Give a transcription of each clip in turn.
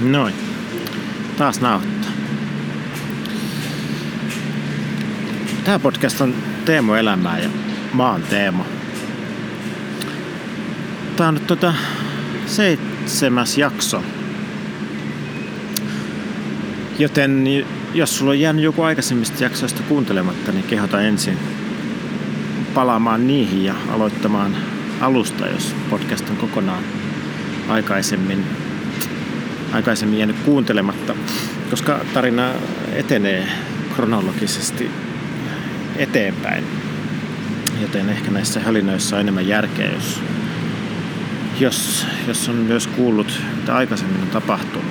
Noin. Taas nauhoittaa. Tämä podcast on Teemo elämää ja mä oon Teemo. Tää on nyt tota seitsemäs jakso. Joten jos sulla on jäänyt joku aikaisemmista jaksoista kuuntelematta, niin kehota ensin palaamaan niihin ja aloittamaan alusta, jos podcast on kokonaan aikaisemmin, aikaisemmin jäänyt kuuntelematta, koska tarina etenee kronologisesti eteenpäin. Joten ehkä näissä hölinoissa on enemmän järkeä, jos, jos, jos on myös kuullut, mitä aikaisemmin on tapahtunut.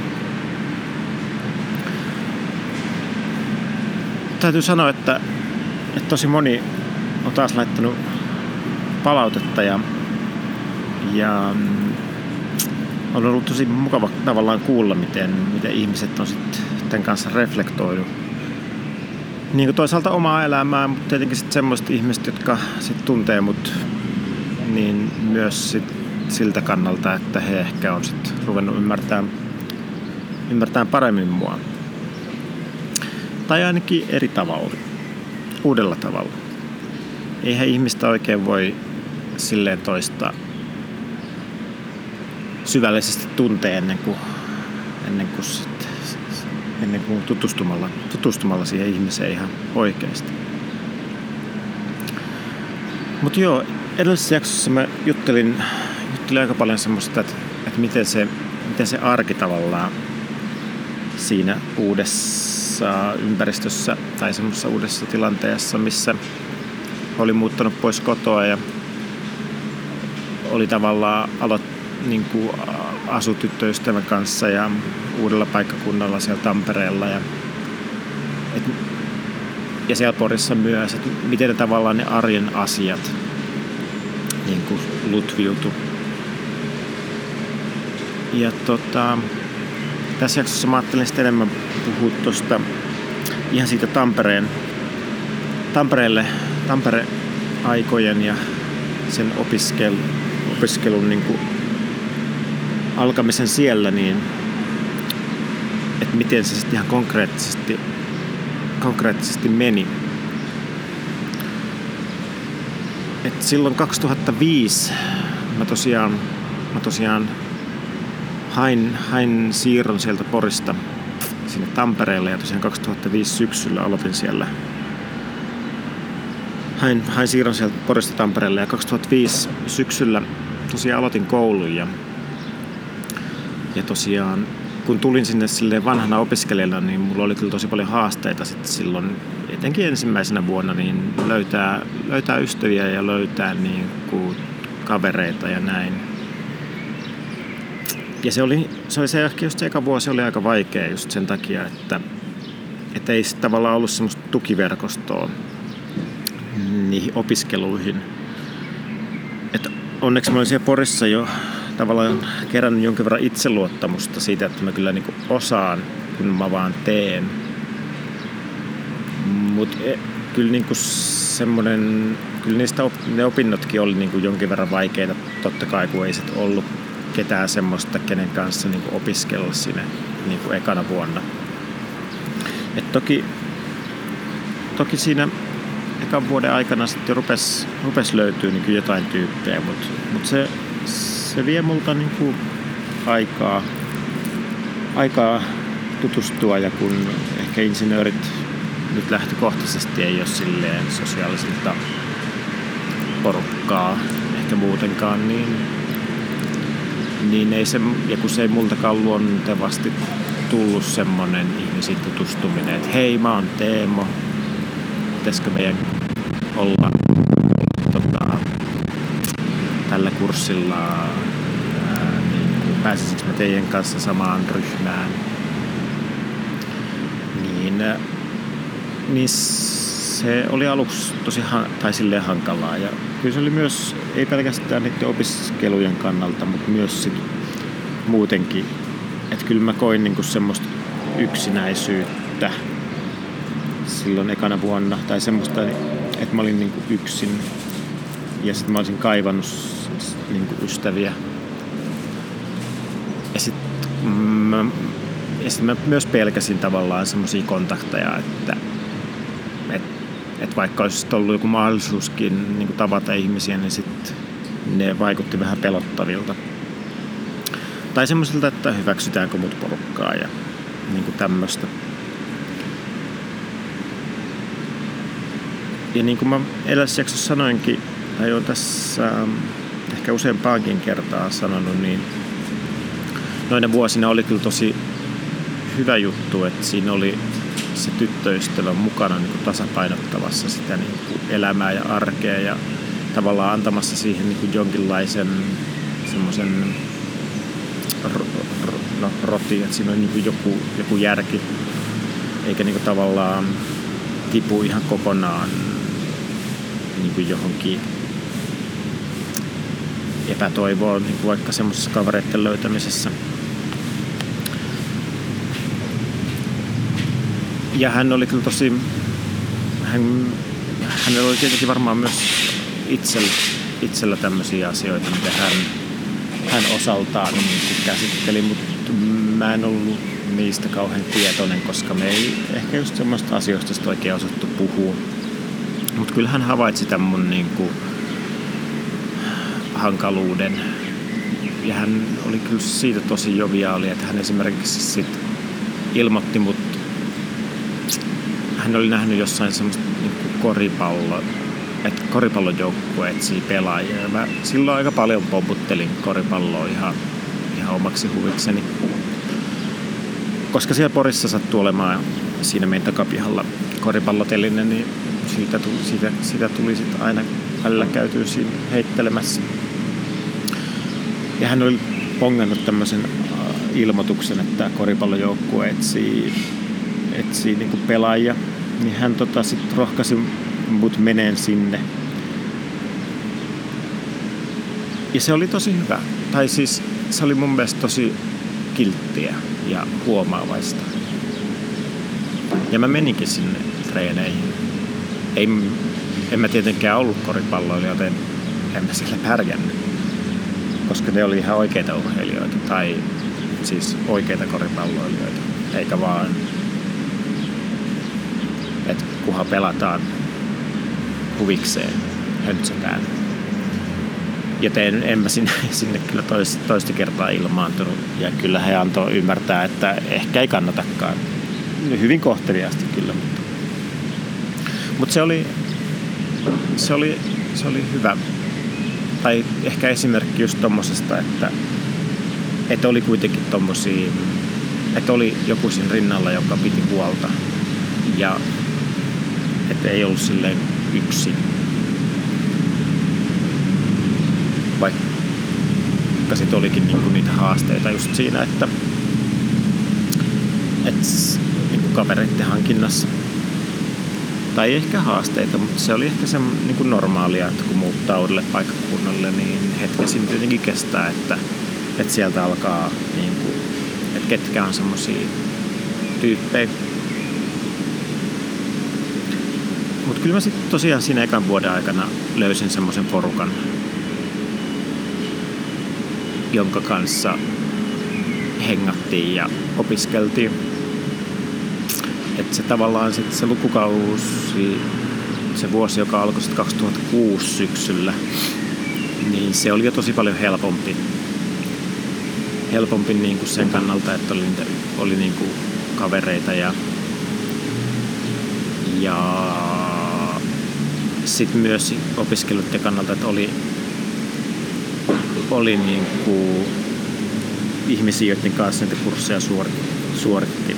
Täytyy sanoa, että, että tosi moni on taas laittanut palautetta ja, ja mm, on ollut tosi mukava tavallaan kuulla, miten, miten ihmiset on sitten tämän kanssa reflektoinut. Niin kuin toisaalta omaa elämää, mutta tietenkin sitten semmoiset ihmiset, jotka sit tuntee mut niin myös sit siltä kannalta, että he ehkä on sitten ruvennut ymmärtää, ymmärtää paremmin mua. Tai ainakin eri tavalla, uudella tavalla. Eihän ihmistä oikein voi silleen toista syvällisesti tuntee ennen kuin, ennen kuin, sit, ennen kuin tutustumalla, tutustumalla siihen ihmiseen ihan oikeasti. Mutta joo, edellisessä jaksossa mä juttelin, juttelin aika paljon semmoista, että, että miten, se, miten se arki tavallaan siinä uudessa ympäristössä tai semmoisessa uudessa tilanteessa, missä oli muuttanut pois kotoa ja oli tavallaan aloittanut niin kuin asu tyttöystävän kanssa ja uudella paikkakunnalla siellä Tampereella. Ja, et, ja siellä Porissa myös, että miten ne tavallaan ne arjen asiat niin kuin lutviutu. Ja tota, tässä jaksossa mä ajattelin sitten enemmän puhua tuosta ihan siitä Tampereen, Tampereelle, Tampere-aikojen ja sen opiskelun, opiskelun niin kuin alkamisen siellä, niin että miten se sitten ihan konkreettisesti, konkreettisesti meni. Et silloin 2005 mä tosiaan, mä tosiaan hain, hain siirron sieltä Porista sinne Tampereelle ja tosiaan 2005 syksyllä aloitin siellä hain, hain siirron sieltä Porista Tampereelle ja 2005 syksyllä tosiaan aloitin koulun ja ja tosiaan kun tulin sinne sille vanhana opiskelijana, niin mulla oli kyllä tosi paljon haasteita sitten silloin, etenkin ensimmäisenä vuonna, niin löytää, löytää ystäviä ja löytää niin kuin kavereita ja näin. Ja se oli se, oli se ehkä just se eka vuosi oli aika vaikea just sen takia, että, että ei tavallaan ollut semmoista tukiverkostoa niihin opiskeluihin. Et onneksi mä olin siellä Porissa jo tavallaan kerännyt jonkin verran itseluottamusta siitä, että mä kyllä niin osaan, kun mä vaan teen. Mutta e, kyllä niin semmoinen, kyllä niistä op, ne opinnotkin oli niin jonkin verran vaikeita, totta kai kun ei sit ollut ketään semmoista, kenen kanssa niin opiskella sinne niin ekana vuonna. Et toki, toki siinä ekan vuoden aikana sitten rupesi rupes löytyy niin jotain tyyppejä, mutta mut se se vie multa niin kuin aikaa, aikaa tutustua ja kun ehkä insinöörit nyt lähtökohtaisesti ei ole silleen sosiaalisilta porukkaa ehkä muutenkaan, niin, niin ei se, ja kun se ei multakaan luontevasti tullut semmonen ihmisiin tutustuminen, että hei mä oon Teemo, pitäisikö meidän olla tota, tällä kurssilla pääsisikö mä teidän kanssa samaan ryhmään. Niin, niin se oli aluksi tosi tai silleen hankalaa. Ja kyllä se oli myös, ei pelkästään niiden opiskelujen kannalta, mutta myös sit muutenkin. Että kyllä mä koin niinku semmoista yksinäisyyttä silloin ekana vuonna. Tai semmoista, että mä olin niinku yksin. Ja sitten mä olisin kaivannut niin kuin ystäviä. Ja sitten mä, sitten mä myös pelkäsin tavallaan semmoisia kontakteja, että et, et vaikka olisi ollut joku mahdollisuuskin niin kuin tavata ihmisiä, niin sitten ne vaikutti vähän pelottavilta. Tai semmoiselta, että hyväksytäänkö mut porukkaa ja niin kuin tämmöistä. Ja niin kuin mä edellisessä jaksossa sanoinkin, tai jo tässä ähm, ehkä useampaankin kertaa sanonut, niin noina vuosina oli kyllä tosi hyvä juttu, että siinä oli se tyttöystävä mukana niin kuin tasapainottamassa sitä niin kuin elämää ja arkea ja tavallaan antamassa siihen niin kuin jonkinlaisen semmoisen no, roti, että siinä on niin joku, joku järki, eikä niin kuin tavallaan tipu ihan kokonaan niin kuin johonkin epätoivoon niin kuin vaikka semmoisessa kavereiden löytämisessä. Ja hän oli kyllä tosi, hän, hänellä oli tietenkin varmaan myös itsellä, itsellä tämmöisiä asioita, mitä hän, hän osaltaan niin käsitteli, mutta mä en ollut niistä kauhean tietoinen, koska me ei ehkä just semmoista asioista oikein osattu puhua. Mutta kyllä hän havaitsi tämän mun niin kuin, hankaluuden. Ja hän oli kyllä siitä tosi joviaali, että hän esimerkiksi sit ilmoitti mut, hän oli nähnyt jossain semmoista niin koripallo, että koripallojoukkue etsii pelaajia. Ja mä silloin aika paljon pomputtelin koripalloa ihan, ihan omaksi huvikseni. Koska siellä Porissa sattuu olemaan siinä meidän takapihalla koripallotellinen, niin siitä tuli, siitä, siitä tuli sitten aina välillä käytyy siinä heittelemässä. Ja hän oli pongannut tämmöisen äh, ilmoituksen, että koripallojoukkue etsii, etsii niin pelaajia. Niin hän tota, sitten rohkaisi mut meneen sinne. Ja se oli tosi hyvä. Tai siis se oli mun mielestä tosi kilttiä ja huomaavaista. Ja mä meninkin sinne treeneihin. Ei, en mä tietenkään ollut koripalloilija, joten en mä siellä pärjännyt. Koska ne oli ihan oikeita urheilijoita. Tai siis oikeita koripalloilijoita. Eikä vaan, että kuha pelataan huvikseen, höntsätään. Joten en mä sinne, sinne kyllä toista, toista kertaa ilmaantunut. Ja kyllä he antoi ymmärtää, että ehkä ei kannatakaan. Hyvin kohteliaasti kyllä, mutta, mutta se, oli, se, oli, se oli hyvä. Tai ehkä esimerkki just tommosesta, että, että oli kuitenkin tommosia, että oli joku siinä rinnalla, joka piti huolta. Ja että ei ollut silleen yksin. Vaikka sitten olikin niinku niitä haasteita just siinä, että, että niinku kavereiden hankinnassa. Tai ehkä haasteita, mutta se oli ehkä se niinku normaalia, että kun muuttaa uudelle paikkakunnalle, niin hetkesin tietenkin kestää, että, että sieltä alkaa, niinku, että ketkä on semmoisia tyyppejä, Mutta kyllä mä sitten tosiaan siinä ekan vuoden aikana löysin semmoisen porukan, jonka kanssa hengattiin ja opiskeltiin. Että se tavallaan sit se lukukausi, se vuosi, joka alkoi 2006 syksyllä, niin se oli jo tosi paljon helpompi. Helpompi niin kuin sen kannalta, että oli, oli niin kuin kavereita ja, ja sitten myös opiskelijoiden kannalta, että oli, oli niin kuin ihmisiä, joiden kanssa näitä kursseja suoritti.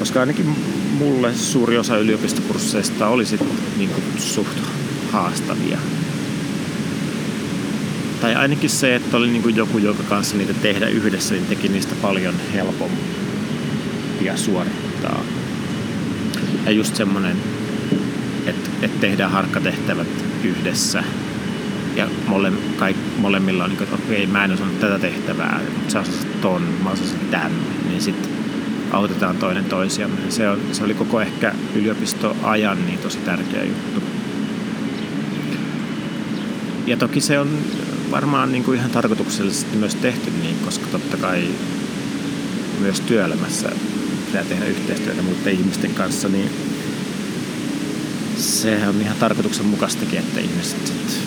Koska ainakin mulle suuri osa yliopistokursseista oli sitten niin kuin suht haastavia. Tai ainakin se, että oli niin kuin joku, joka kanssa niitä tehdä yhdessä, niin teki niistä paljon helpompia suorittaa. Ja just semmoinen että et tehdään harkkatehtävät yhdessä ja mole, kaik, molemmilla on niin että okei, mä en osannut tätä tehtävää, mutta sä osasit ton, mä osasin tämän, niin sitten autetaan toinen toisiamme. Se, on, se oli koko ehkä yliopistoajan niin tosi tärkeä juttu. Ja toki se on varmaan niin kuin ihan tarkoituksellisesti myös tehty niin, koska totta kai myös työelämässä pitää tehdä yhteistyötä muiden ihmisten kanssa, niin se on ihan tarkoituksenmukaistakin, että ihmiset sit,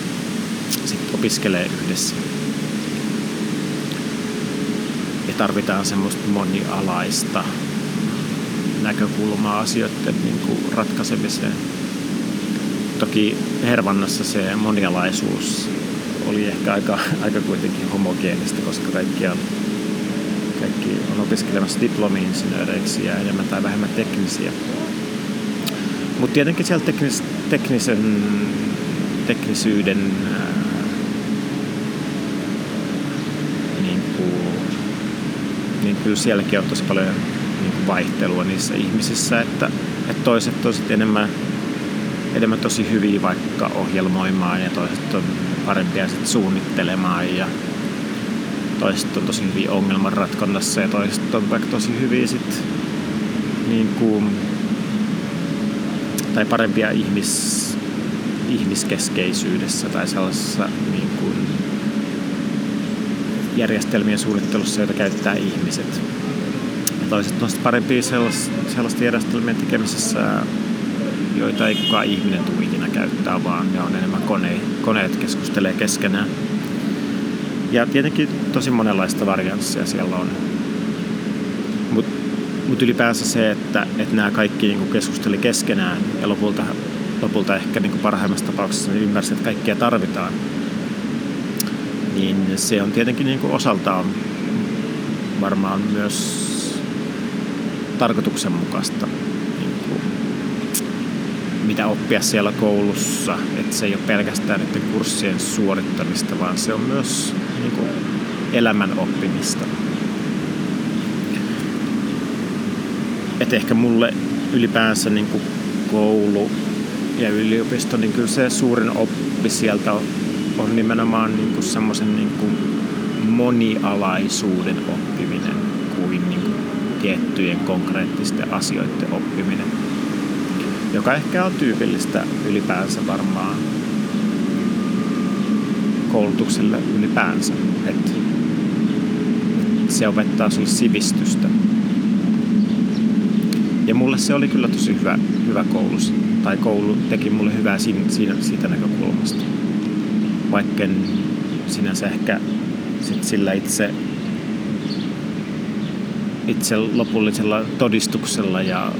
sit opiskelee yhdessä. Tarvitaan semmoista monialaista näkökulmaa asioiden niin kuin ratkaisemiseen. Toki Hervannassa se monialaisuus oli ehkä aika, aika kuitenkin homogeenista, koska kaikki on, kaikki on opiskelemassa diplomi-insinööreiksi ja enemmän tai vähemmän teknisiä. Mutta tietenkin siellä teknis, teknisen, teknisyyden niin kyllä sielläkin on tosi paljon niin vaihtelua niissä ihmisissä, että, että toiset on enemmän, enemmän tosi hyviä vaikka ohjelmoimaan ja toiset on parempia sit suunnittelemaan ja toiset on tosi hyviä ongelmanratkonnassa ja toiset on vaikka tosi hyviä sit niin kuin, tai parempia ihmis, ihmiskeskeisyydessä tai sellaisessa niin järjestelmien suunnittelussa, joita käyttää ihmiset. Ja toiset on parempia sellaista järjestelmien tekemisessä, joita ei kukaan ihminen tule ikinä käyttää, vaan ne on enemmän kone, koneet keskustelee keskenään. Ja tietenkin tosi monenlaista varianssia siellä on. Mutta mut ylipäänsä se, että, että nämä kaikki niin keskusteli keskenään ja lopulta, lopulta ehkä niin parhaimmassa tapauksessa ne ymmärsi, että kaikkia tarvitaan, niin se on tietenkin niin osaltaan varmaan myös tarkoituksenmukaista mitä oppia siellä koulussa. Että se ei ole pelkästään niiden kurssien suorittamista, vaan se on myös niin kuin, elämän oppimista. Et ehkä mulle ylipäänsä niin kuin koulu ja yliopisto, niin kyllä se suurin oppi sieltä on, on nimenomaan niin kuin semmoisen niin kuin monialaisuuden oppiminen kuin, niin kuin tiettyjen konkreettisten asioiden oppiminen joka ehkä on tyypillistä ylipäänsä varmaan koulutukselle ylipäänsä. Että se opettaa sinulle sivistystä. Ja mulle se oli kyllä tosi hyvä, hyvä koulu. Tai koulu teki mulle hyvää siinä siitä näkökulmasta. Vaikka sinänsä ehkä sit sillä itse, itse lopullisella todistuksella ja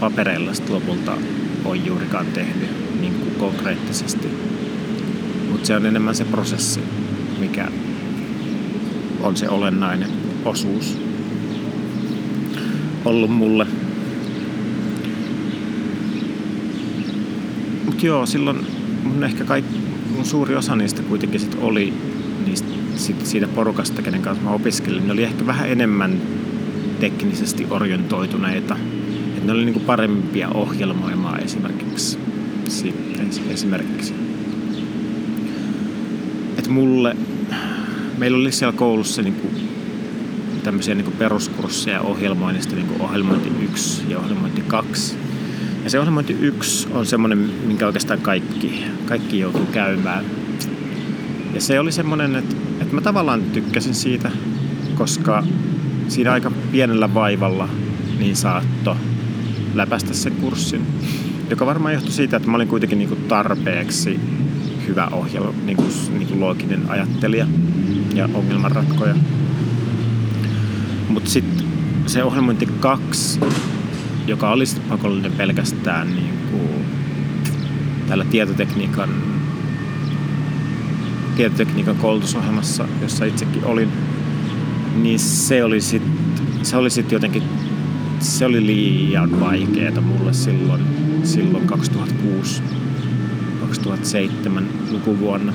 papereilla sitten lopulta on juurikaan tehnyt niin kuin konkreettisesti. Mutta se on enemmän se prosessi, mikä on se olennainen osuus ollut mulle. Mutta joo, silloin mun ehkä kaikki, mun suuri osa niistä kuitenkin sit oli niistä, siitä porukasta, kenen kanssa mä opiskelin. Ne oli ehkä vähän enemmän teknisesti orientoituneita – ne oli niin kuin parempia ohjelmoimaan esimerkiksi. esimerkiksi. Et mulle, meillä oli siellä koulussa niin kuin tämmöisiä niin kuin peruskursseja ohjelmoinnista, niin kuin ohjelmointi 1 ja ohjelmointi 2. Ja se ohjelmointi 1 on semmoinen, minkä oikeastaan kaikki, kaikki joutuu käymään. Ja se oli semmoinen, että, että mä tavallaan tykkäsin siitä, koska siinä aika pienellä vaivalla niin saatto läpäistä sen kurssin. Joka varmaan johtui siitä, että mä olin kuitenkin niin kuin tarpeeksi hyvä ohjelma, niin kuin, niin kuin looginen ajattelija ja ongelmanratkoja. Mutta sitten se ohjelmointi 2, joka oli sitten pakollinen pelkästään niin kuin tällä tietotekniikan, tietotekniikan koulutusohjelmassa, jossa itsekin olin, niin se oli sitten se oli sit jotenkin se oli liian vaikeaa mulle silloin, silloin 2006 2007 lukuvuonna.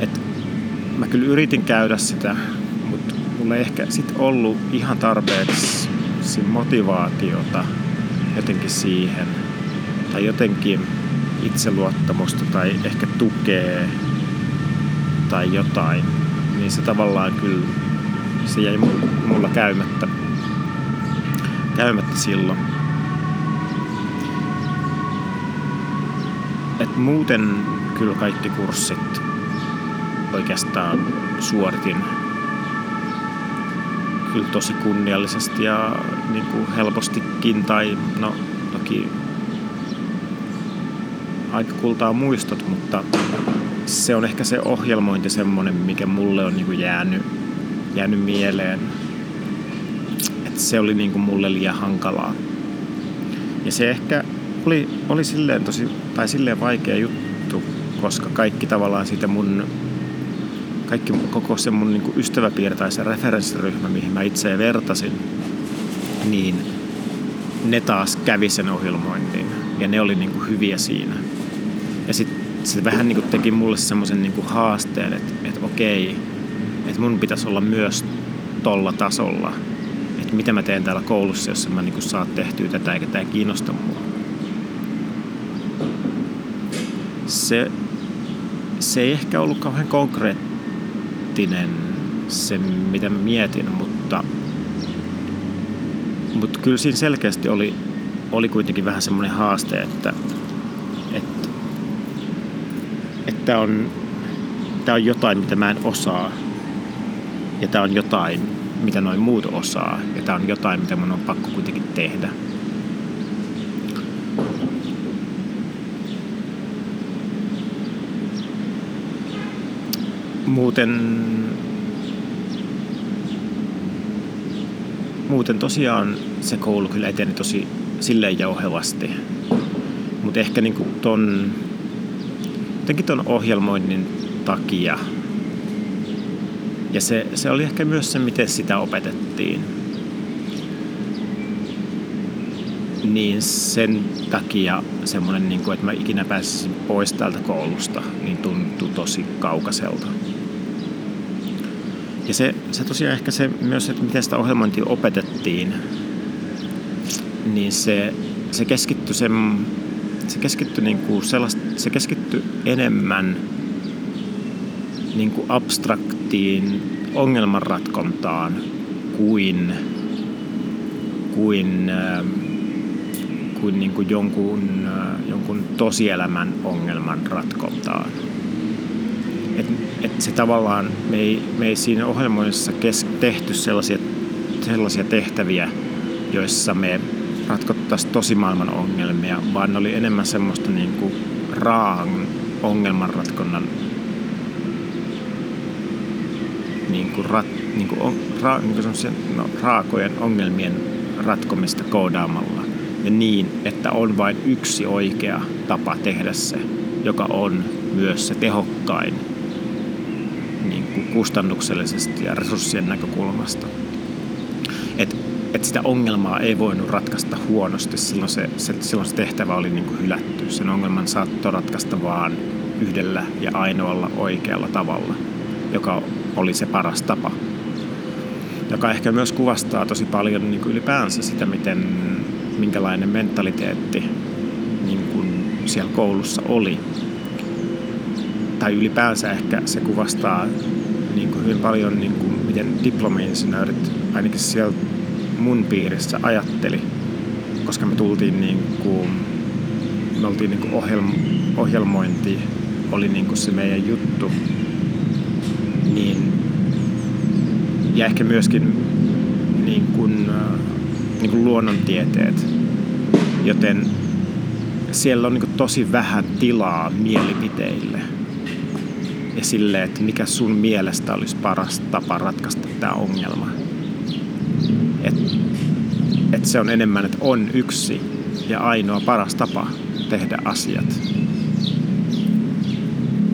Et mä kyllä yritin käydä sitä, mutta mulla ei ehkä sit ollut ihan tarpeeksi motivaatiota jotenkin siihen tai jotenkin itseluottamusta tai ehkä tukee tai jotain, niin se tavallaan kyllä se jäi mulla käymättä käymättä silloin. Et muuten kyllä kaikki kurssit oikeastaan suoritin kyllä tosi kunniallisesti ja niin kuin helpostikin, tai no toki aika kultaa muistot, mutta se on ehkä se ohjelmointi semmoinen, mikä mulle on niin kuin jäänyt, jäänyt mieleen. Että se oli niin kuin mulle liian hankalaa. Ja se ehkä oli, oli silleen tosi, tai silleen vaikea juttu, koska kaikki tavallaan siitä mun, kaikki koko se mun niin ystäväpiiri tai se referenssiryhmä, mihin mä itse vertasin, niin ne taas kävi sen ohjelmoinnin ja ne oli niin kuin hyviä siinä. Ja sitten se vähän niin kuin teki mulle semmoisen niin haasteen, että, että okei, että mun pitäisi olla myös tolla tasolla. Että mitä mä teen täällä koulussa, jos mä niin saa tehtyä tätä eikä tämä kiinnosta mua. Se, se ei ehkä ollut kauhean konkreettinen se, mitä mä mietin, mutta, mutta kyllä siinä selkeästi oli, oli kuitenkin vähän semmoinen haaste, että, tämä on, tämä on jotain, mitä mä en osaa. Ja tämä on jotain, mitä noin muut osaa. Ja tämä on jotain, mitä mun on pakko kuitenkin tehdä. Muuten, muuten tosiaan se koulu kyllä eteni tosi silleen jauhevasti. Mutta ehkä niinku ton jotenkin tuon ohjelmoinnin takia. Ja se, se oli ehkä myös se, miten sitä opetettiin. Niin sen takia semmoinen, niin kuin, että mä ikinä pääsisin pois täältä koulusta, niin tuntui tosi kaukaiselta. Ja se, se tosiaan ehkä se myös, että miten sitä ohjelmointia opetettiin, niin se, se keskittyi sen se keskittyi, niin kuin se keskittyi enemmän niin kuin abstraktiin ongelmanratkontaan kuin, kuin, äh, kuin, niin kuin jonkun, äh, jonkun tosielämän ongelman ratkontaan. Et, et se tavallaan, me ei, me ei siinä ohjelmoinnissa kes, tehty sellaisia, sellaisia tehtäviä, joissa me ratkottaisiin tosimaailman ongelmia, vaan ne oli enemmän semmoista niin kuin raan ongelmanratkonnan niin kuin rat, niin kuin, ra, niin kuin no, raakojen ongelmien ratkomista koodaamalla. Ja niin, että on vain yksi oikea tapa tehdä se, joka on myös se tehokkain niin kuin kustannuksellisesti ja resurssien näkökulmasta. Et että sitä ongelmaa ei voinut ratkaista huonosti. Silloin se, se, silloin se tehtävä oli niin kuin hylätty. Sen ongelman saattoi ratkaista vaan yhdellä ja ainoalla oikealla tavalla, joka oli se paras tapa. Joka ehkä myös kuvastaa tosi paljon niin kuin ylipäänsä sitä, miten, minkälainen mentaliteetti niin kuin siellä koulussa oli. Tai ylipäänsä ehkä se kuvastaa niin kuin hyvin paljon, niin kuin, miten diplomi-insinöörit, ainakin siellä mun piirissä ajatteli, koska me tultiin niin kuin, me oltiin niin kuin ohjelm, ohjelmointi oli niin kuin se meidän juttu, niin ja ehkä myöskin niin kuin, äh, niin kuin luonnontieteet, joten siellä on niin kuin tosi vähän tilaa mielipiteille. Ja sille, että mikä sun mielestä olisi paras tapa ratkaista tämä ongelma se on enemmän, että on yksi ja ainoa paras tapa tehdä asiat.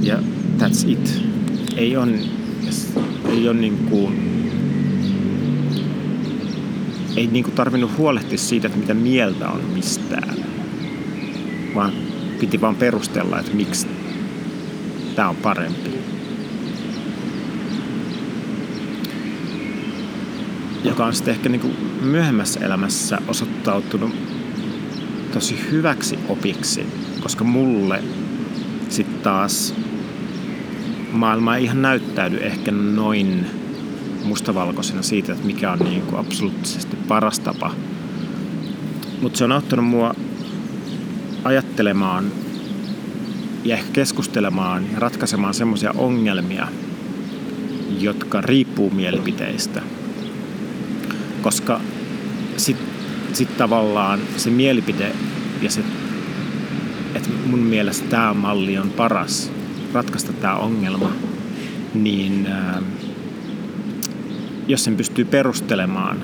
Ja that's it. Ei on, ei on niin kuin, ei niin kuin tarvinnut huolehtia siitä, että mitä mieltä on mistään, vaan piti vaan perustella, että miksi tämä on parempi. Joka on sitten ehkä niin kuin myöhemmässä elämässä osoittautunut tosi hyväksi opiksi, koska mulle sitten taas maailma ei ihan näyttäydy ehkä noin mustavalkoisena siitä, että mikä on niin kuin absoluuttisesti paras tapa. Mutta se on auttanut mua ajattelemaan ja ehkä keskustelemaan ja ratkaisemaan semmoisia ongelmia, jotka riippuu mielipiteistä – koska sitten sit tavallaan se mielipide ja se, että mun mielestä tämä malli on paras ratkaista tämä ongelma, niin ää, jos sen pystyy perustelemaan,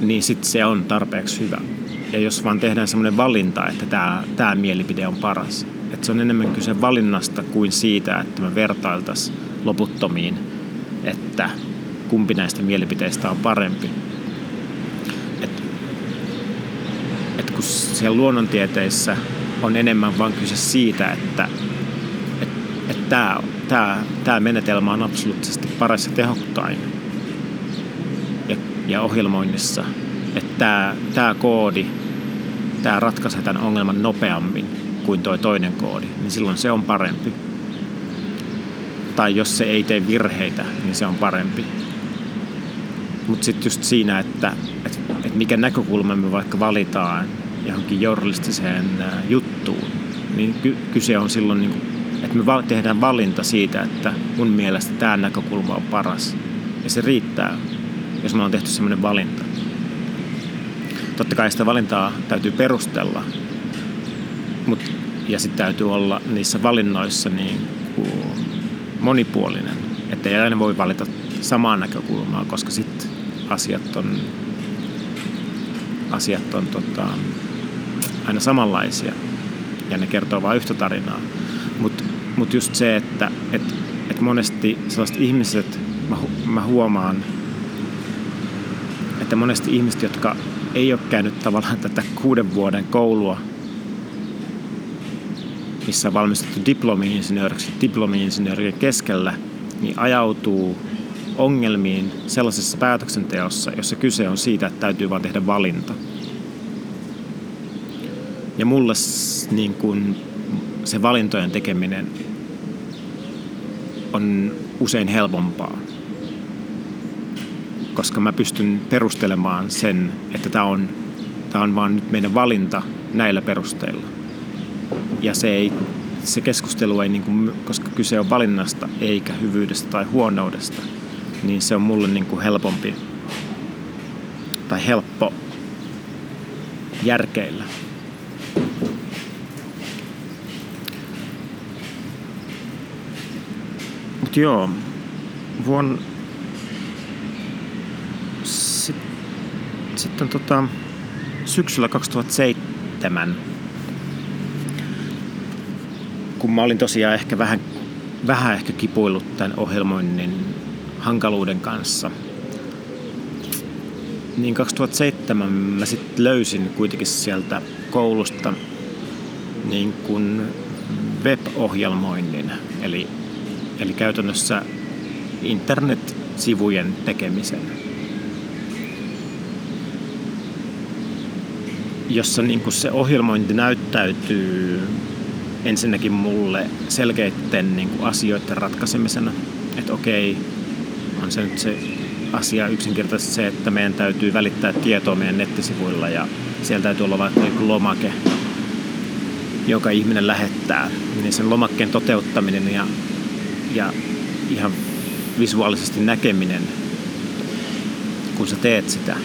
niin sitten se on tarpeeksi hyvä. Ja jos vaan tehdään semmoinen valinta, että tämä, tämä mielipide on paras, että se on enemmän kyse valinnasta kuin siitä, että me vertailtaisiin loputtomiin, että kumpi näistä mielipiteistä on parempi. Et, et kun siellä luonnontieteissä on enemmän vain kyse siitä, että et, et tämä tää, tää menetelmä on absoluuttisesti paras ja tehokkain. Ja, ja ohjelmoinnissa, että tämä koodi, tämä ratkaisee tämän ongelman nopeammin kuin tuo toinen koodi, niin silloin se on parempi. Tai jos se ei tee virheitä, niin se on parempi. Mutta sitten just siinä, että, että, että mikä näkökulma me vaikka valitaan johonkin journalistiseen juttuun, niin ky- kyse on silloin, niin kuin, että me tehdään valinta siitä, että mun mielestä tämä näkökulma on paras. Ja se riittää, jos me on tehty semmoinen valinta. Totta kai sitä valintaa täytyy perustella, Mut, ja sitten täytyy olla niissä valinnoissa niin kuin monipuolinen. Että ei aina voi valita samaa näkökulmaa, koska sitten asiat on, asiat on tota, aina samanlaisia ja ne kertoo vain yhtä tarinaa. Mutta mut just se, että et, et monesti sellaiset ihmiset, mä, mä huomaan, että monesti ihmiset, jotka ei ole käynyt tavallaan tätä kuuden vuoden koulua missä on valmistettu diplomi-insinööriksi diplomi-insinöörien keskellä, niin ajautuu ongelmiin sellaisessa päätöksenteossa, jossa kyse on siitä, että täytyy vain tehdä valinta. Ja mulle niin kun, se valintojen tekeminen on usein helpompaa, koska mä pystyn perustelemaan sen, että tämä on, tämä on vaan nyt meidän valinta näillä perusteilla ja se, ei, se keskustelu ei, niin kuin, koska kyse on valinnasta eikä hyvyydestä tai huonoudesta, niin se on mulle niin kuin helpompi tai helppo järkeillä. Mutta joo, vuonna sitten sit tota, syksyllä 2007 kun mä olin tosiaan ehkä vähän, vähän ehkä kipuillut tämän ohjelmoinnin hankaluuden kanssa, niin 2007 mä sitten löysin kuitenkin sieltä koulusta niin kuin web-ohjelmoinnin, eli, eli käytännössä internet-sivujen tekemisen. jossa niin kuin se ohjelmointi näyttäytyy ensinnäkin mulle selkeiden niin kuin asioiden ratkaisemisena. Että okei, se nyt se asia yksinkertaisesti se, että meidän täytyy välittää tietoa meidän nettisivuilla ja siellä täytyy olla vaikka joku lomake, joka ihminen lähettää. Niin sen lomakkeen toteuttaminen ja, ja ihan visuaalisesti näkeminen, kun sä teet sitä,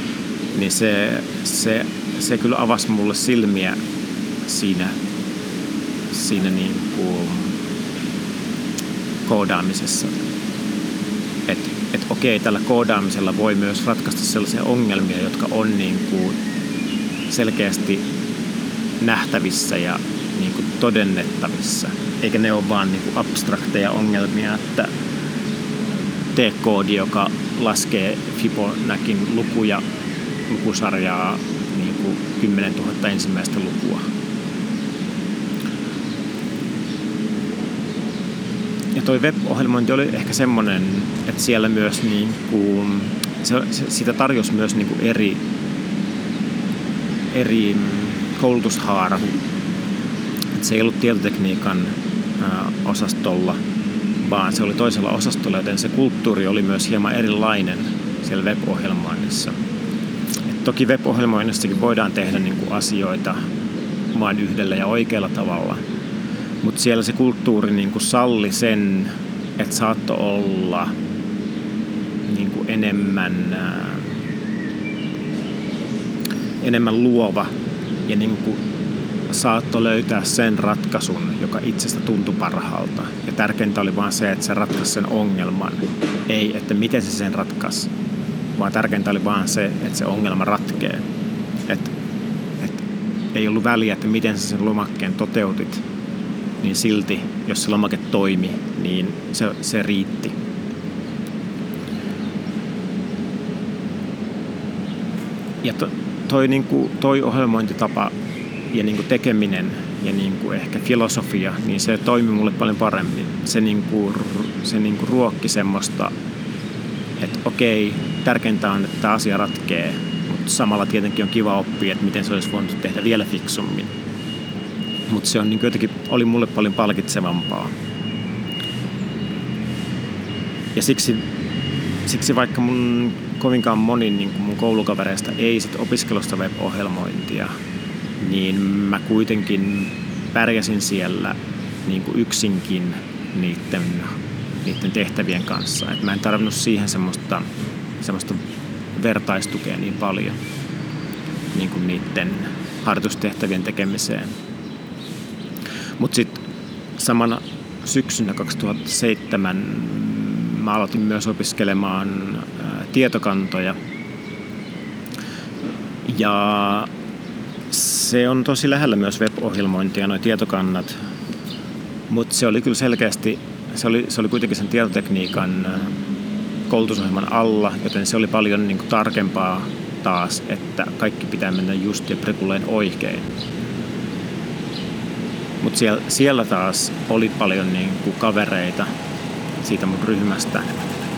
niin se, se, se kyllä avasi mulle silmiä siinä siinä niin kuin koodaamisessa. Että et okei, tällä koodaamisella voi myös ratkaista sellaisia ongelmia, jotka on niin kuin selkeästi nähtävissä ja niin kuin todennettavissa. Eikä ne ole vaan niin kuin abstrakteja ongelmia, että tee koodi, joka laskee Fibonacin lukuja, lukusarjaa niin kuin 10 000 ensimmäistä lukua ja toi web-ohjelmointi oli ehkä semmoinen, että siellä myös niin kuin, se, se, sitä tarjosi myös niin kuin eri, eri koulutushaara. Et se ei ollut tietotekniikan ää, osastolla, vaan se oli toisella osastolla, joten se kulttuuri oli myös hieman erilainen siellä web-ohjelmoinnissa. Et toki web-ohjelmoinnissakin voidaan tehdä niin kuin asioita vain yhdellä ja oikealla tavalla – mutta siellä se kulttuuri niin kuin salli sen, että saattoi olla niin kuin enemmän, ää, enemmän luova ja niin kuin saattoi löytää sen ratkaisun, joka itsestä tuntui parhaalta. Ja tärkeintä oli vain se, että se ratkaisi sen ongelman. Ei, että miten se sen ratkaisi, vaan tärkeintä oli vain se, että se ongelma ratkee. Että et ei ollut väliä, että miten sä sen lomakkeen toteutit, niin silti, jos se lomake toimi, niin se, se riitti. Ja to, toi, niin kuin, toi ohjelmointitapa ja niin kuin tekeminen ja niin kuin ehkä filosofia, niin se toimi mulle paljon paremmin. Se, niin kuin, se niin kuin ruokki semmoista, että okei, tärkeintä on, että tämä asia ratkee, mutta samalla tietenkin on kiva oppia, että miten se olisi voinut tehdä vielä fiksummin. Mutta se on niin jotenkin, oli mulle paljon palkitsevampaa. Ja siksi, siksi vaikka mun kovinkaan moni niin mun koulukavereista ei sit opiskelusta web-ohjelmointia, niin mä kuitenkin pärjäsin siellä niin kuin yksinkin niiden, niiden tehtävien kanssa. Et mä en tarvinnut siihen semmoista, semmoista vertaistukea niin paljon niin kuin niiden harjoitustehtävien tekemiseen. Mutta sitten samana syksynä 2007 mä aloitin myös opiskelemaan tietokantoja. Ja se on tosi lähellä myös web-ohjelmointia, nuo tietokannat. Mutta se oli kyllä selkeästi, se oli, se oli kuitenkin sen tietotekniikan koulutusohjelman alla, joten se oli paljon niin kuin, tarkempaa taas, että kaikki pitää mennä just ja prekulleen oikein. Mutta siellä, siellä taas oli paljon niin kuin, kavereita siitä mun ryhmästä,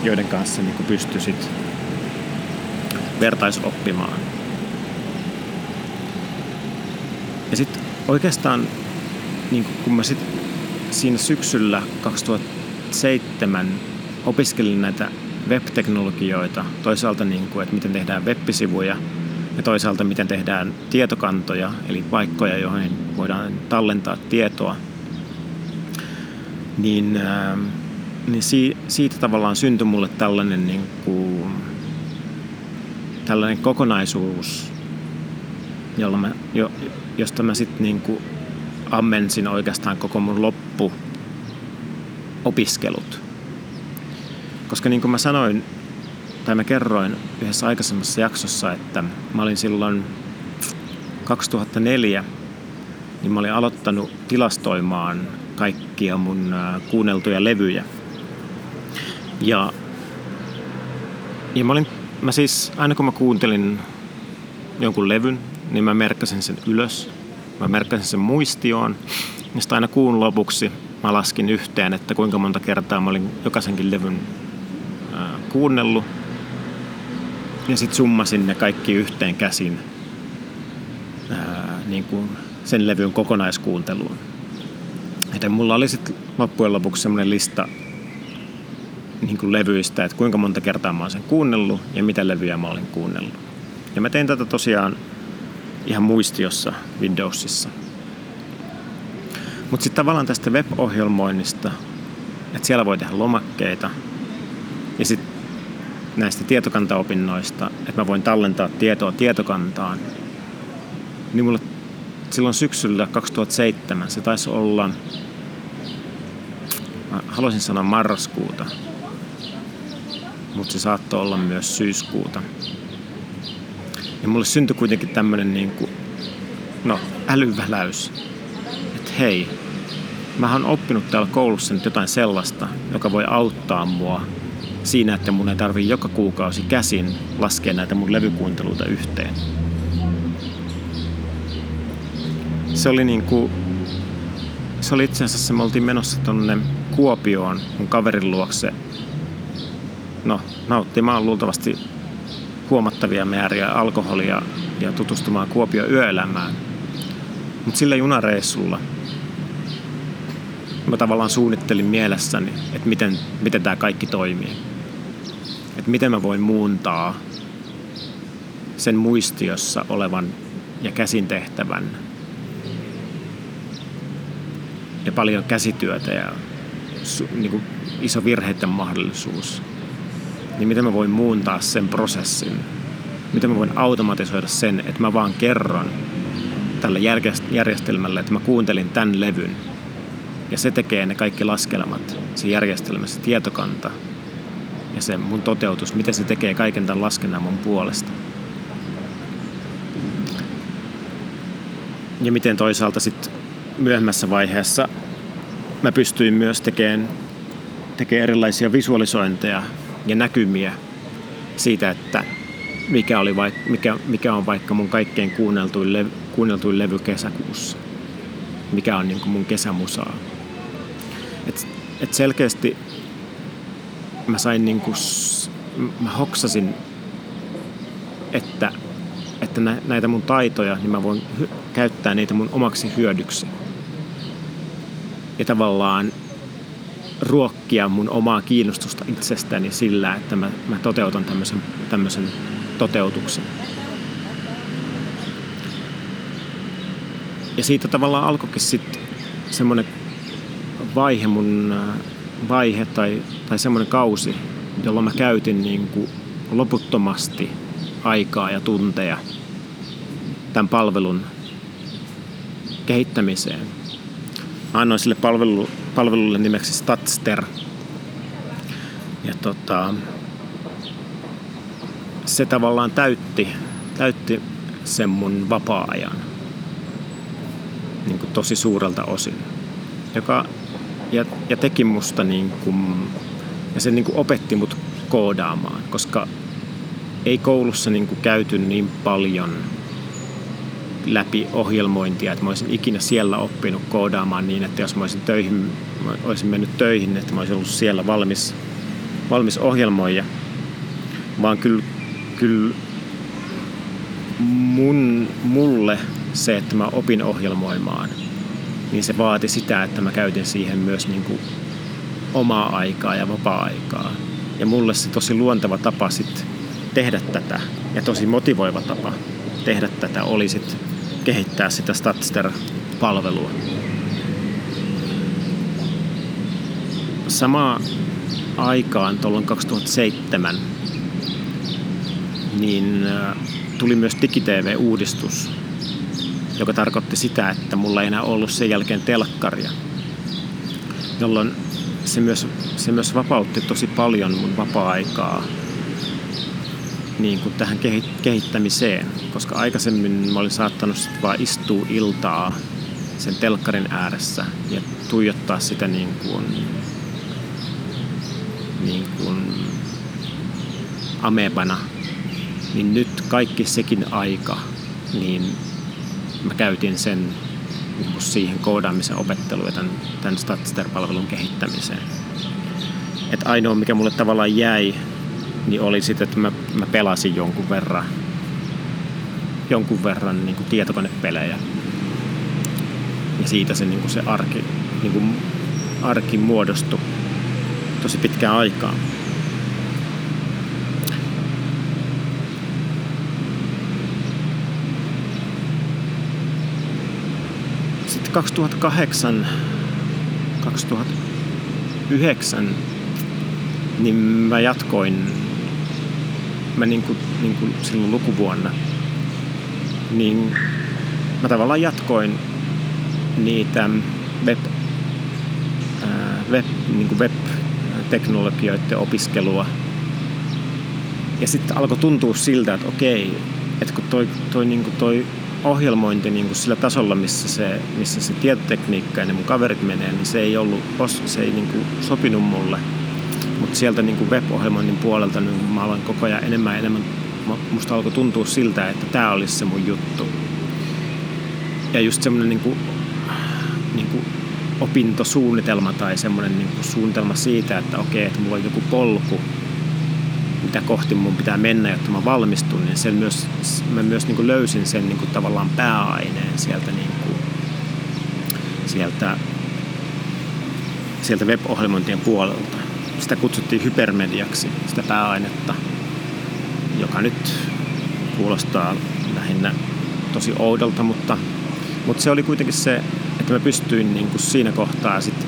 joiden kanssa niin pystyisit vertaisoppimaan. Ja sitten oikeastaan, niin kun mä sit siinä syksyllä 2007 opiskelin näitä web-teknologioita, toisaalta niin kuin, että miten tehdään web-sivuja ja toisaalta miten tehdään tietokantoja, eli paikkoja, joihin voidaan tallentaa tietoa, niin, ää, niin si, siitä tavallaan syntyi mulle tällainen, niin kuin, tällainen kokonaisuus, jolla mä, jo, josta mä sitten niin ammensin oikeastaan koko mun loppu opiskelut. Koska niin kuin mä sanoin, tai mä kerroin yhdessä aikaisemmassa jaksossa, että mä olin silloin 2004, niin mä olin aloittanut tilastoimaan kaikkia mun kuunneltuja levyjä. Ja, ja mä, olin, mä siis, aina kun mä kuuntelin jonkun levyn, niin mä merkkasin sen ylös. Mä merkkasin sen muistioon. Ja sitten aina kuun lopuksi mä laskin yhteen, että kuinka monta kertaa mä olin jokaisenkin levyn ää, kuunnellut. Ja sitten summasin ne kaikki yhteen käsin ää, niin kuin sen levyn kokonaiskuunteluun. Joten mulla oli sitten loppujen lopuksi semmoinen lista niin kuin levyistä, että kuinka monta kertaa mä oon sen kuunnellut ja mitä levyjä mä olin kuunnellut. Ja mä tein tätä tosiaan ihan muistiossa Windowsissa. Mutta sitten tavallaan tästä web-ohjelmoinnista, että siellä voi tehdä lomakkeita ja sitten näistä tietokantaopinnoista, että mä voin tallentaa tietoa tietokantaan, niin mulle silloin syksyllä 2007, se taisi olla, mä haluaisin sanoa marraskuuta, mutta se saattoi olla myös syyskuuta. Ja mulle syntyi kuitenkin tämmönen niin kuin, no, älyväläys. Että hei, mä oon oppinut täällä koulussa nyt jotain sellaista, joka voi auttaa mua siinä, että mun ei tarvii joka kuukausi käsin laskea näitä mun levykuunteluita yhteen. Se oli niin kuin, se oli itse asiassa, me oltiin menossa tonne Kuopioon mun kaverin luokse, no nauttimaan luultavasti huomattavia määriä alkoholia ja tutustumaan Kuopio yöelämään. Mutta sillä junareissulla mä tavallaan suunnittelin mielessäni, että miten, miten tämä kaikki toimii. Että miten mä voin muuntaa sen muistiossa olevan ja käsin tehtävän ja paljon käsityötä ja niin kuin iso virheiden mahdollisuus niin miten mä voin muuntaa sen prosessin? Miten mä voin automatisoida sen, että mä vaan kerron tällä järjestelmällä, että mä kuuntelin tämän levyn. Ja se tekee ne kaikki laskelmat, se järjestelmä, se tietokanta ja se mun toteutus, miten se tekee kaiken tämän laskennan mun puolesta. Ja miten toisaalta sitten myöhemmässä vaiheessa mä pystyin myös tekemään, tekemään erilaisia visualisointeja ja näkymiä siitä, että mikä, oli vaik, mikä, mikä on vaikka mun kaikkein kuunneltuin, levy, kuunneltuin levy kesäkuussa. Mikä on niin mun kesämusaa. Et, et selkeästi mä sain niin kuin, mä hoksasin, että, että näitä mun taitoja, niin mä voin hy- käyttää niitä mun omaksi hyödyksi. Ja tavallaan ruokkia mun omaa kiinnostusta itsestäni sillä, että mä, mä toteutan tämmöisen, tämmöisen toteutuksen. Ja siitä tavallaan alkoikin sitten semmoinen vaihe mun vaihe tai, tai semmoinen kausi, jolloin mä käytin niin kuin loputtomasti aikaa ja tunteja tämän palvelun kehittämiseen. Mä annoin sille palvelu, palvelulle nimeksi Statster. Ja tota, se tavallaan täytti, täytti sen mun vapaa-ajan niin kuin tosi suurelta osin. Joka, ja, ja teki musta niin kuin, ja se niin kuin opetti mut koodaamaan, koska ei koulussa niin kuin käyty niin paljon läpi ohjelmointia, että mä olisin ikinä siellä oppinut koodaamaan niin, että jos mä olisin, töihin, mä olisin mennyt töihin, että mä olisin ollut siellä valmis, valmis ohjelmoija, vaan kyllä kyllä mun, mulle se, että mä opin ohjelmoimaan, niin se vaati sitä, että mä käytin siihen myös niin kuin omaa aikaa ja vapaa-aikaa. Ja mulle se tosi luonteva tapa sit tehdä tätä ja tosi motivoiva tapa tehdä tätä oli sit kehittää sitä Statster-palvelua. Samaan aikaan tuolloin 2007 niin äh, tuli myös DigiTV-uudistus, joka tarkoitti sitä, että mulla ei enää ollut sen jälkeen telkkaria, jolloin se myös, se myös vapautti tosi paljon mun vapaa-aikaa niin kuin tähän kehittämiseen, koska aikaisemmin mä olin saattanut sit vaan istua iltaa sen telkkarin ääressä ja tuijottaa sitä niin kuin, niin kuin amebana. Niin nyt kaikki sekin aika, niin mä käytin sen niin kuin siihen koodaamisen opetteluun ja tämän, tämän Statster-palvelun kehittämiseen. Et ainoa, mikä mulle tavallaan jäi, niin oli sitten, että mä, mä pelasin jonkun verran, jonkun verran niin kuin tietokonepelejä. Ja siitä se, niin kuin se arki, niin kuin arki muodostui tosi pitkään aikaa. Sitten 2008, 2009, niin mä jatkoin, mä niin kuin, niin kuin silloin lukuvuonna, niin mä tavallaan jatkoin niitä web, web, niin kuin web-teknologioiden opiskelua. Ja sitten alkoi tuntua siltä, että okei, että kun toi, toi, niin kuin toi ohjelmointi niin kuin sillä tasolla, missä se, missä se tietotekniikka ja ne mun kaverit menee, niin se ei ollut, se ei niin kuin sopinut mulle. Mutta sieltä niin kuin web-ohjelmoinnin puolelta niin mä aloin koko ajan enemmän ja enemmän, musta alkoi tuntua siltä, että tämä olisi se mun juttu. Ja just semmoinen niin kuin, niin kuin opintosuunnitelma tai semmoinen niin suunnitelma siitä, että okei, että mulla on joku polku, mitä kohti mun pitää mennä, jotta mä valmistun, niin sen myös, mä myös niin kuin löysin sen niin kuin tavallaan pääaineen sieltä, niin kuin, sieltä, sieltä web-ohjelmointien puolelta. Sitä kutsuttiin hypermediaksi, sitä pääainetta, joka nyt kuulostaa lähinnä tosi oudolta, mutta, mutta se oli kuitenkin se, että mä pystyin niin kuin siinä kohtaa sit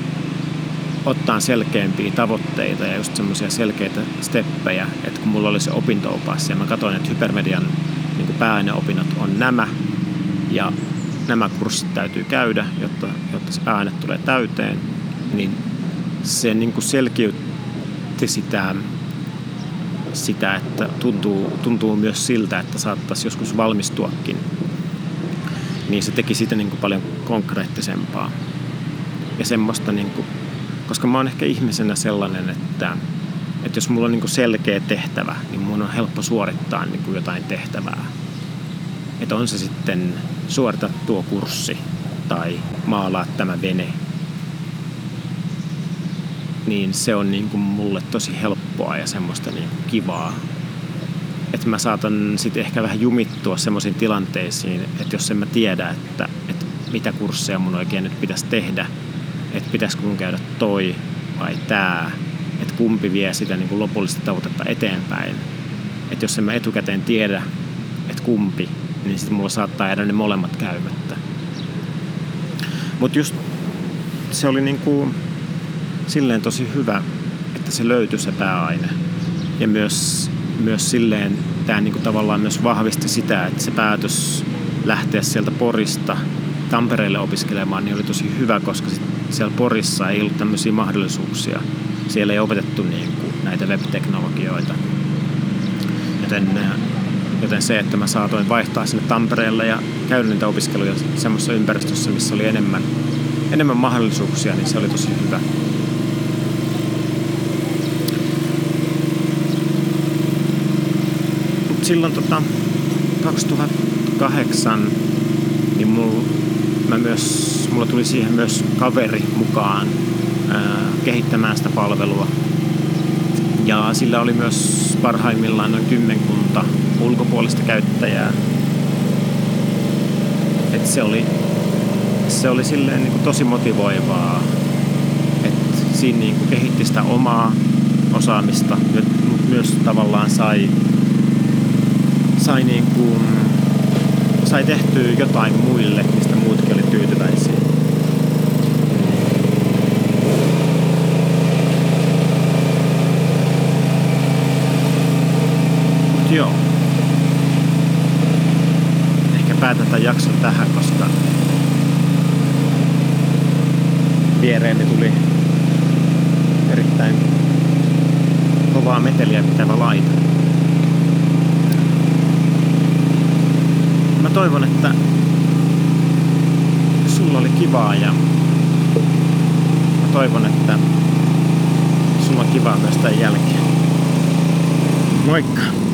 ottaa selkeämpiä tavoitteita ja just semmoisia selkeitä steppejä, että kun mulla oli se opintoopas ja mä katsoin, että hypermedian niin pääaineopinnot on nämä ja nämä kurssit täytyy käydä, jotta, jotta se pääaine tulee täyteen, niin se niin kuin selkiytti sitä, sitä, että tuntuu, tuntuu myös siltä, että saattaisi joskus valmistuakin. Niin se teki siitä niin kuin paljon konkreettisempaa. Ja semmoista, niin kuin, koska mä oon ehkä ihmisenä sellainen, että, että jos mulla on niin selkeä tehtävä, niin mun on helppo suorittaa niin jotain tehtävää. Että on se sitten suorita tuo kurssi tai maalaa tämä vene niin se on niin kuin mulle tosi helppoa ja semmoista niin kuin kivaa. Että mä saatan sitten ehkä vähän jumittua semmoisiin tilanteisiin, että jos en mä tiedä, että, että mitä kursseja mun oikein nyt pitäisi tehdä, että pitäisikö mun käydä toi vai tää, että kumpi vie sitä niin kuin lopullista tavoitetta eteenpäin. Että jos en mä etukäteen tiedä, että kumpi, niin sitten mulla saattaa jäädä ne molemmat käymättä. Mutta just se oli niin kuin silleen tosi hyvä, että se löytyi se pääaine. Ja myös, myös silleen tämä niin kuin tavallaan myös vahvisti sitä, että se päätös lähteä sieltä Porista Tampereelle opiskelemaan niin oli tosi hyvä, koska sit siellä Porissa ei ollut tämmöisiä mahdollisuuksia. Siellä ei opetettu niin kuin näitä web-teknologioita. Joten, joten se, että mä saatoin vaihtaa sinne Tampereelle ja käydä niitä opiskeluja semmoisessa ympäristössä, missä oli enemmän, enemmän mahdollisuuksia, niin se oli tosi hyvä. silloin tota, 2008 niin mulla, mä myös, mulla tuli siihen myös kaveri mukaan ää, kehittämään sitä palvelua. Ja sillä oli myös parhaimmillaan noin kymmenkunta ulkopuolista käyttäjää. Et se oli, se oli silleen niin kuin tosi motivoivaa, että siinä niin kuin kehitti sitä omaa osaamista, mutta myös tavallaan sai sai, niin kuin, sai tehtyä jotain muille, mistä muutkin oli tyytyväisiä. Mut joo. Ehkä päätän tämän jakson tähän, koska viereeni tuli erittäin kovaa meteliä pitävä laita. mä toivon, että sulla oli kivaa ja mä toivon, että sulla on kivaa myös tämän jälkeen. Moikka!